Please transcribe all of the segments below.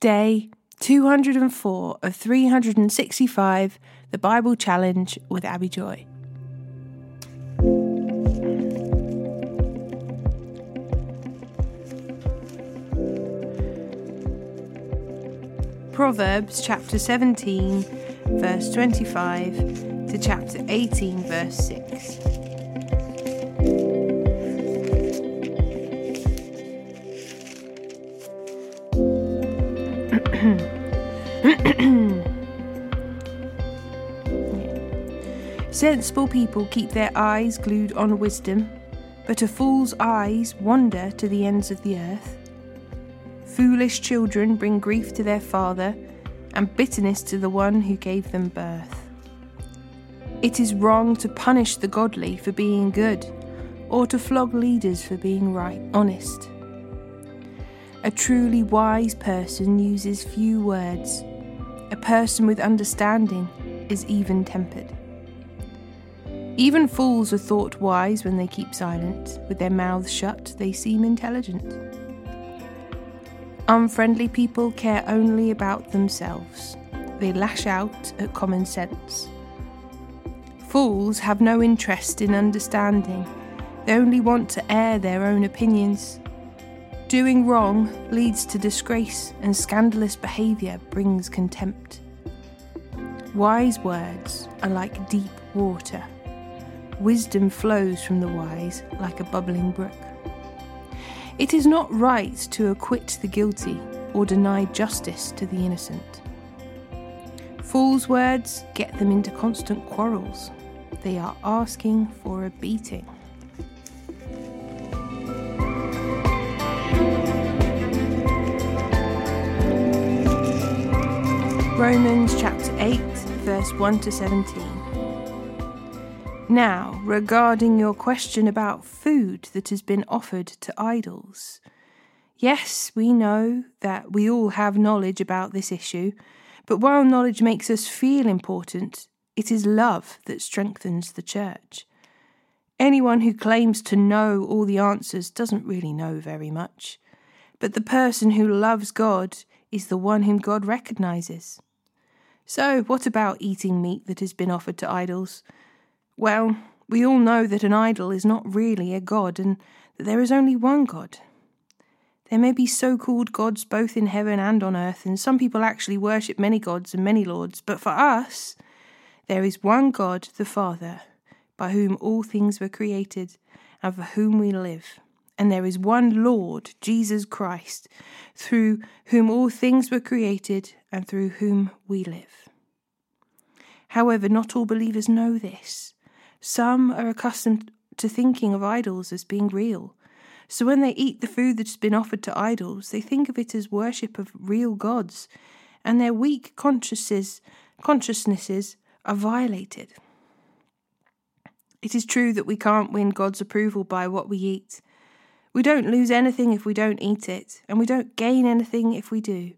Day 204 of 365, the Bible Challenge with Abi Joy. Proverbs chapter 17, verse 25 to chapter 18, verse 6. Sensible people keep their eyes glued on wisdom, but a fool's eyes wander to the ends of the earth. Foolish children bring grief to their father and bitterness to the one who gave them birth. It is wrong to punish the godly for being good or to flog leaders for being right, honest. A truly wise person uses few words. A person with understanding is even tempered. Even fools are thought wise when they keep silent. With their mouths shut, they seem intelligent. Unfriendly people care only about themselves. They lash out at common sense. Fools have no interest in understanding. They only want to air their own opinions. Doing wrong leads to disgrace, and scandalous behaviour brings contempt. Wise words are like deep water. Wisdom flows from the wise like a bubbling brook. It is not right to acquit the guilty or deny justice to the innocent. Fools' words get them into constant quarrels. They are asking for a beating. Romans chapter 8, verse 1 to 17. Now, regarding your question about food that has been offered to idols. Yes, we know that we all have knowledge about this issue, but while knowledge makes us feel important, it is love that strengthens the church. Anyone who claims to know all the answers doesn't really know very much, but the person who loves God is the one whom God recognizes. So, what about eating meat that has been offered to idols? Well, we all know that an idol is not really a god and that there is only one God. There may be so called gods both in heaven and on earth, and some people actually worship many gods and many lords, but for us, there is one God, the Father, by whom all things were created and for whom we live. And there is one Lord, Jesus Christ, through whom all things were created and through whom we live. However, not all believers know this. Some are accustomed to thinking of idols as being real. So when they eat the food that's been offered to idols, they think of it as worship of real gods, and their weak consciences, consciousnesses are violated. It is true that we can't win God's approval by what we eat. We don't lose anything if we don't eat it, and we don't gain anything if we do.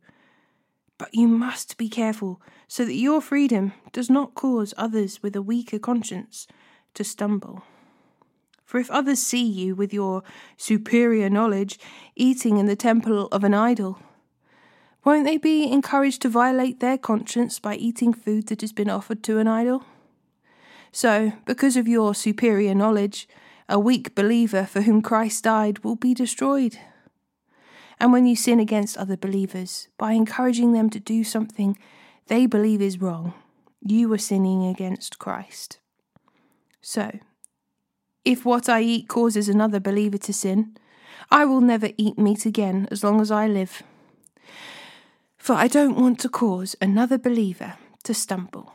But you must be careful so that your freedom does not cause others with a weaker conscience to stumble. For if others see you with your superior knowledge eating in the temple of an idol, won't they be encouraged to violate their conscience by eating food that has been offered to an idol? So, because of your superior knowledge, a weak believer for whom Christ died will be destroyed. And when you sin against other believers by encouraging them to do something they believe is wrong, you are sinning against Christ. So, if what I eat causes another believer to sin, I will never eat meat again as long as I live. For I don't want to cause another believer to stumble.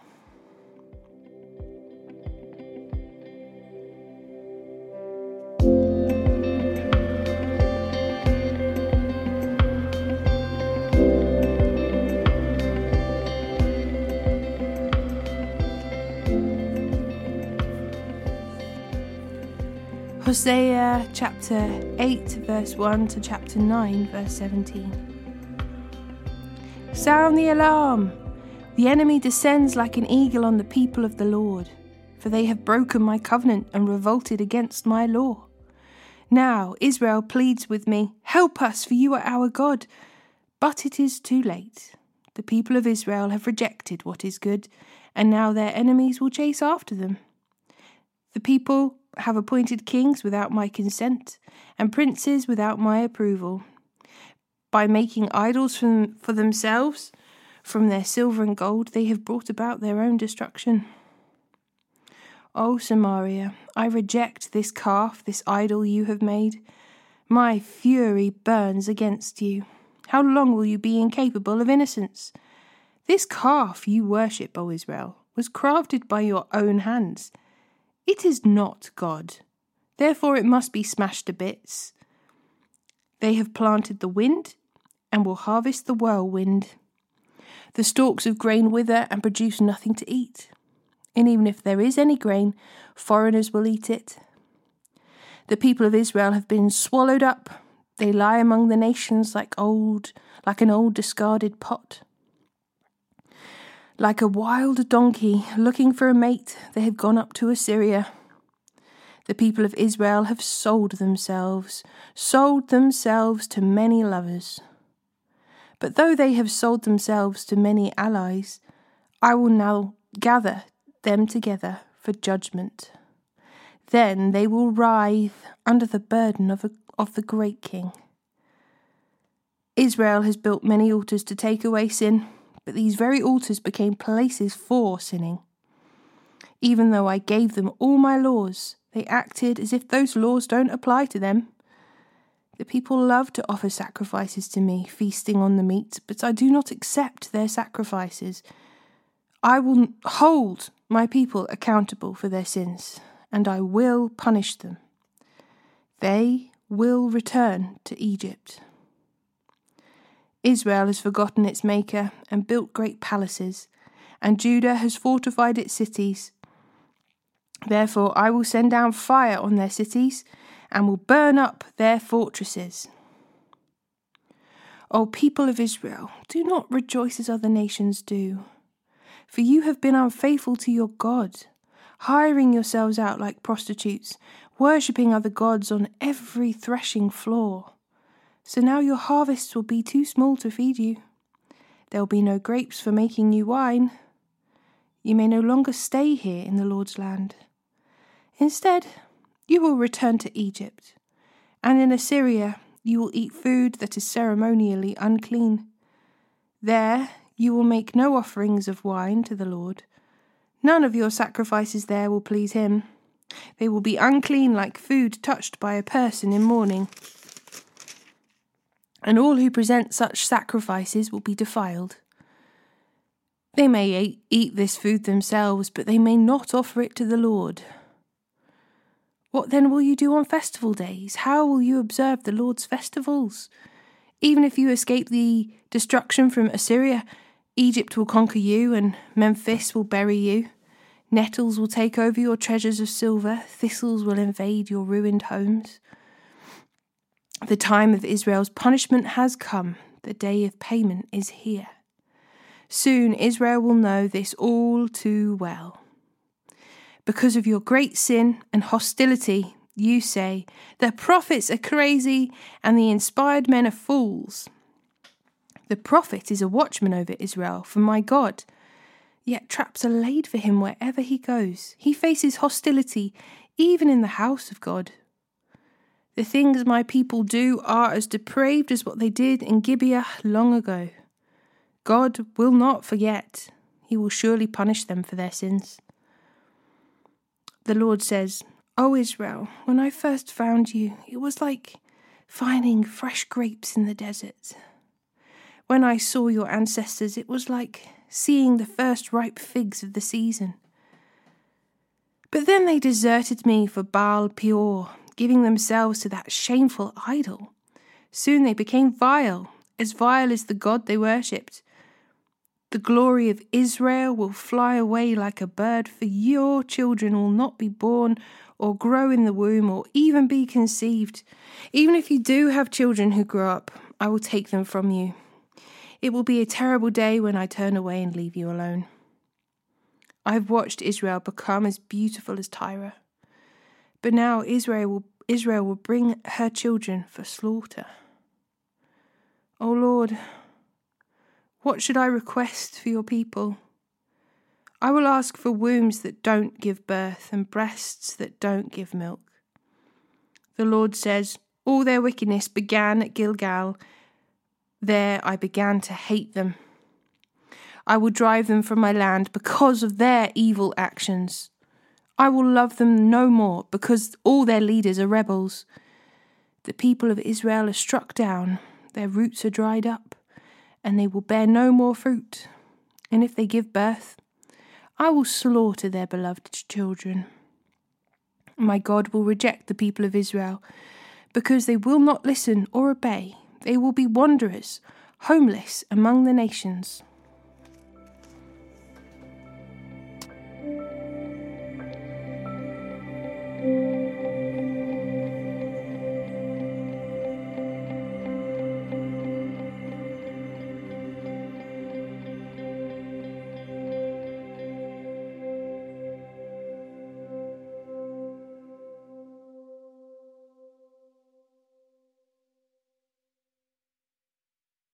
Hosea chapter 8, verse 1 to chapter 9, verse 17. Sound the alarm! The enemy descends like an eagle on the people of the Lord, for they have broken my covenant and revolted against my law. Now Israel pleads with me, Help us, for you are our God. But it is too late. The people of Israel have rejected what is good, and now their enemies will chase after them. The people have appointed kings without my consent, and princes without my approval. By making idols for themselves from their silver and gold, they have brought about their own destruction. O Samaria, I reject this calf, this idol you have made. My fury burns against you. How long will you be incapable of innocence? This calf you worship, O Israel, was crafted by your own hands. It is not God. Therefore it must be smashed to bits. They have planted the wind and will harvest the whirlwind. The stalks of grain wither and produce nothing to eat. And even if there is any grain, foreigners will eat it. The people of Israel have been swallowed up. They lie among the nations like old, like an old discarded pot. Like a wild donkey looking for a mate, they have gone up to Assyria. The people of Israel have sold themselves, sold themselves to many lovers. But though they have sold themselves to many allies, I will now gather them together for judgment. Then they will writhe under the burden of, a, of the great king. Israel has built many altars to take away sin but these very altars became places for sinning. Even though I gave them all my laws, they acted as if those laws don't apply to them. The people love to offer sacrifices to me, feasting on the meat, but I do not accept their sacrifices. I will hold my people accountable for their sins, and I will punish them. They will return to Egypt. Israel has forgotten its Maker and built great palaces, and Judah has fortified its cities. Therefore, I will send down fire on their cities and will burn up their fortresses. O people of Israel, do not rejoice as other nations do, for you have been unfaithful to your God, hiring yourselves out like prostitutes, worshipping other gods on every threshing floor. So now your harvests will be too small to feed you. There will be no grapes for making new wine. You may no longer stay here in the Lord's land. Instead, you will return to Egypt, and in Assyria you will eat food that is ceremonially unclean. There you will make no offerings of wine to the Lord. None of your sacrifices there will please him. They will be unclean like food touched by a person in mourning and all who present such sacrifices will be defiled. They may eat this food themselves, but they may not offer it to the Lord. What then will you do on festival days? How will you observe the Lord's festivals? Even if you escape the destruction from Assyria, Egypt will conquer you, and Memphis will bury you. Nettles will take over your treasures of silver, thistles will invade your ruined homes. The time of Israel's punishment has come, the day of payment is here. Soon Israel will know this all too well. Because of your great sin and hostility, you say, the prophets are crazy and the inspired men are fools. The prophet is a watchman over Israel for my God. Yet traps are laid for him wherever he goes. He faces hostility even in the house of God. The things my people do are as depraved as what they did in Gibeah long ago. God will not forget, He will surely punish them for their sins. The Lord says, O Israel, when I first found you, it was like finding fresh grapes in the desert. When I saw your ancestors, it was like seeing the first ripe figs of the season. But then they deserted me for Baal Peor giving themselves to that shameful idol. Soon they became vile, as vile as the God they worshipped. The glory of Israel will fly away like a bird, for your children will not be born or grow in the womb or even be conceived. Even if you do have children who grow up, I will take them from you. It will be a terrible day when I turn away and leave you alone. I have watched Israel become as beautiful as Tyre. But now Israel will, Israel will bring her children for slaughter. O Lord, What should I request for your people? I will ask for wombs that don't give birth and breasts that don't give milk. The Lord says, All their wickedness began at Gilgal. There I began to hate them. I will drive them from my land because of their evil actions. I will love them no more because all their leaders are rebels. The people of Israel are struck down, their roots are dried up, and they will bear no more fruit. And if they give birth, I will slaughter their beloved children. My God will reject the people of Israel because they will not listen or obey. They will be wanderers, homeless among the nations.